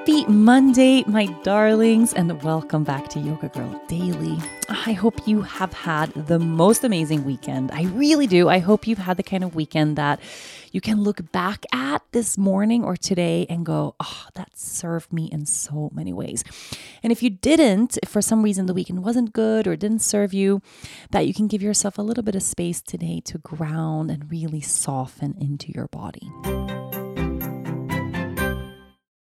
Happy Monday, my darlings, and welcome back to Yoga Girl Daily. I hope you have had the most amazing weekend. I really do. I hope you've had the kind of weekend that you can look back at this morning or today and go, oh, that served me in so many ways. And if you didn't, if for some reason the weekend wasn't good or didn't serve you, that you can give yourself a little bit of space today to ground and really soften into your body.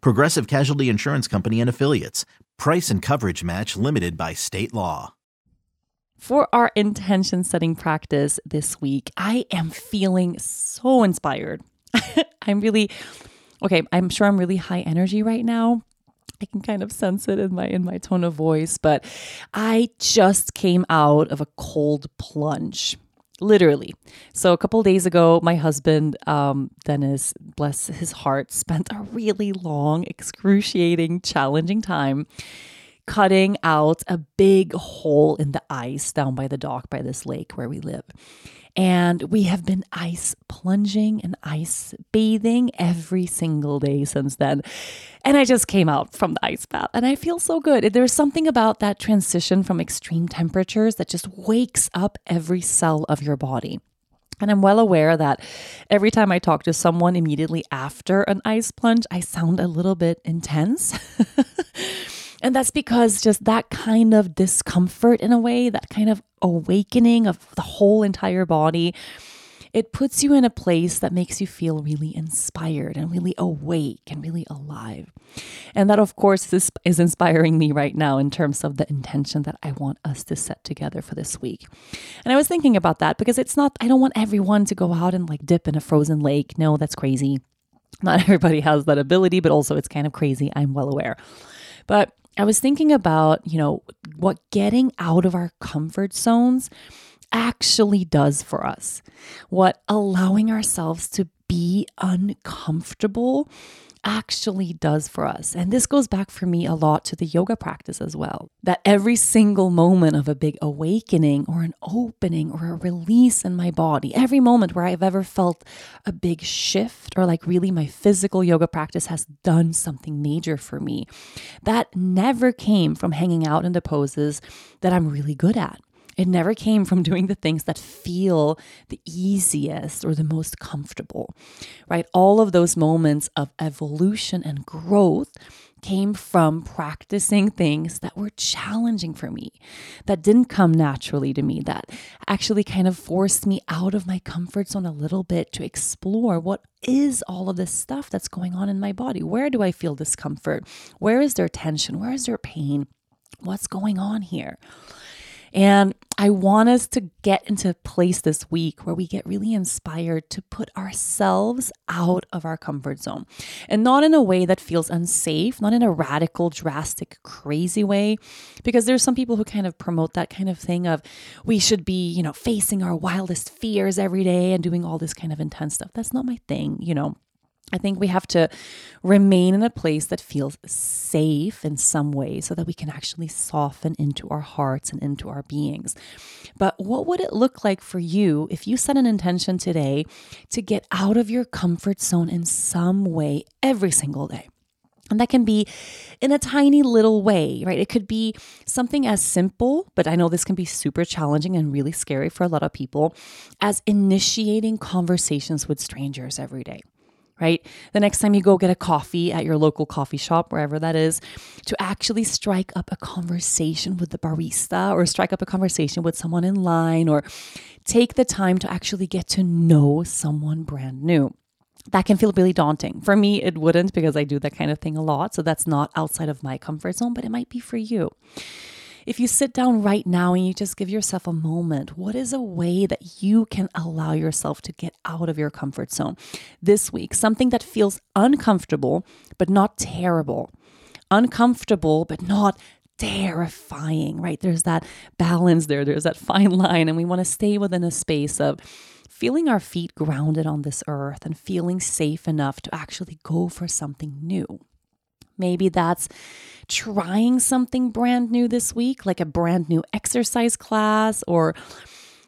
Progressive Casualty Insurance Company and Affiliates. Price and coverage match limited by state law. For our intention setting practice this week, I am feeling so inspired. I'm really okay, I'm sure I'm really high energy right now. I can kind of sense it in my in my tone of voice, but I just came out of a cold plunge literally. So a couple days ago, my husband, um, Dennis, bless his heart, spent a really long, excruciating, challenging time cutting out a big hole in the ice down by the dock by this lake where we live. And we have been ice plunging and ice bathing every single day since then. And I just came out from the ice bath and I feel so good. There's something about that transition from extreme temperatures that just wakes up every cell of your body. And I'm well aware that every time I talk to someone immediately after an ice plunge, I sound a little bit intense. And that's because just that kind of discomfort, in a way, that kind of awakening of the whole entire body, it puts you in a place that makes you feel really inspired and really awake and really alive. And that, of course, is, is inspiring me right now in terms of the intention that I want us to set together for this week. And I was thinking about that because it's not, I don't want everyone to go out and like dip in a frozen lake. No, that's crazy. Not everybody has that ability, but also it's kind of crazy. I'm well aware. But I was thinking about, you know, what getting out of our comfort zones actually does for us, what allowing ourselves to be uncomfortable actually does for us. And this goes back for me a lot to the yoga practice as well. That every single moment of a big awakening or an opening or a release in my body, every moment where I've ever felt a big shift or like really my physical yoga practice has done something major for me, that never came from hanging out in the poses that I'm really good at. It never came from doing the things that feel the easiest or the most comfortable, right? All of those moments of evolution and growth came from practicing things that were challenging for me, that didn't come naturally to me, that actually kind of forced me out of my comfort zone a little bit to explore what is all of this stuff that's going on in my body. Where do I feel discomfort? Where is there tension? Where is there pain? What's going on here? And I want us to get into a place this week where we get really inspired to put ourselves out of our comfort zone and not in a way that feels unsafe, not in a radical, drastic, crazy way. Because there's some people who kind of promote that kind of thing of we should be, you know, facing our wildest fears every day and doing all this kind of intense stuff. That's not my thing, you know. I think we have to remain in a place that feels safe in some way so that we can actually soften into our hearts and into our beings. But what would it look like for you if you set an intention today to get out of your comfort zone in some way every single day? And that can be in a tiny little way, right? It could be something as simple, but I know this can be super challenging and really scary for a lot of people, as initiating conversations with strangers every day right? The next time you go get a coffee at your local coffee shop, wherever that is, to actually strike up a conversation with the barista or strike up a conversation with someone in line or take the time to actually get to know someone brand new that can feel really daunting. For me, it wouldn't because I do that kind of thing a lot. So that's not outside of my comfort zone, but it might be for you. If you sit down right now and you just give yourself a moment, what is a way that you can allow yourself to get out of your comfort zone this week? Something that feels uncomfortable, but not terrible. Uncomfortable, but not terrifying, right? There's that balance there, there's that fine line, and we want to stay within a space of feeling our feet grounded on this earth and feeling safe enough to actually go for something new. Maybe that's trying something brand new this week, like a brand new exercise class or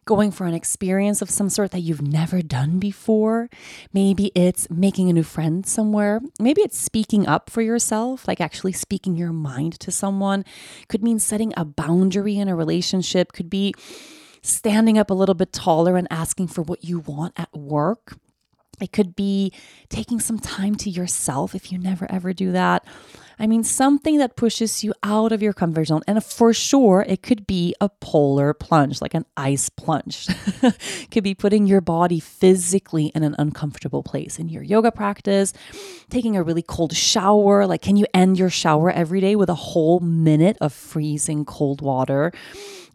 going for an experience of some sort that you've never done before. Maybe it's making a new friend somewhere. Maybe it's speaking up for yourself, like actually speaking your mind to someone. Could mean setting a boundary in a relationship, could be standing up a little bit taller and asking for what you want at work. It could be taking some time to yourself if you never ever do that. I mean, something that pushes you out of your comfort zone. And for sure, it could be a polar plunge, like an ice plunge. could be putting your body physically in an uncomfortable place in your yoga practice, taking a really cold shower. Like, can you end your shower every day with a whole minute of freezing cold water?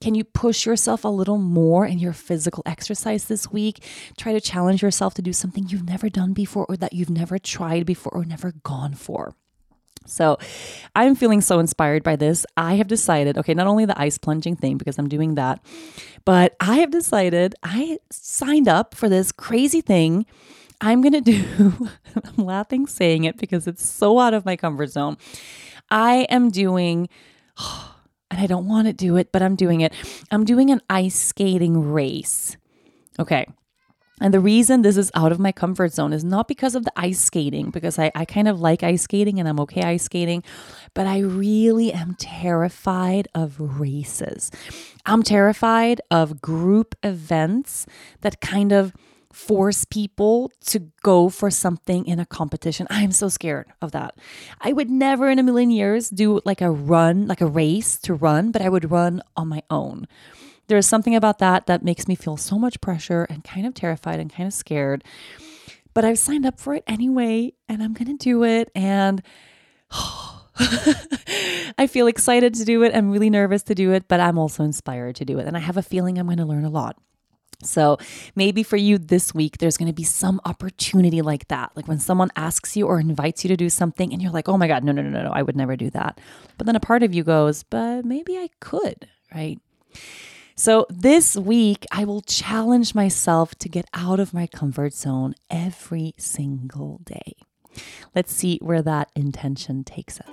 Can you push yourself a little more in your physical exercise this week? Try to challenge yourself to do something you've never done before or that you've never tried before or never gone for. So I'm feeling so inspired by this. I have decided, okay, not only the ice plunging thing, because I'm doing that, but I have decided I signed up for this crazy thing. I'm going to do, I'm laughing saying it because it's so out of my comfort zone. I am doing, and I don't want to do it, but I'm doing it. I'm doing an ice skating race. Okay. And the reason this is out of my comfort zone is not because of the ice skating, because I, I kind of like ice skating and I'm okay ice skating, but I really am terrified of races. I'm terrified of group events that kind of force people to go for something in a competition. I'm so scared of that. I would never in a million years do like a run, like a race to run, but I would run on my own. There is something about that that makes me feel so much pressure and kind of terrified and kind of scared. But I've signed up for it anyway, and I'm going to do it. And I feel excited to do it. I'm really nervous to do it, but I'm also inspired to do it. And I have a feeling I'm going to learn a lot. So maybe for you this week, there's going to be some opportunity like that. Like when someone asks you or invites you to do something and you're like, oh my God, no, no, no, no, no, I would never do that. But then a part of you goes, but maybe I could, right? So this week, I will challenge myself to get out of my comfort zone every single day. Let's see where that intention takes us.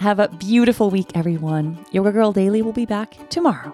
Have a beautiful week, everyone. Yoga Girl Daily will be back tomorrow.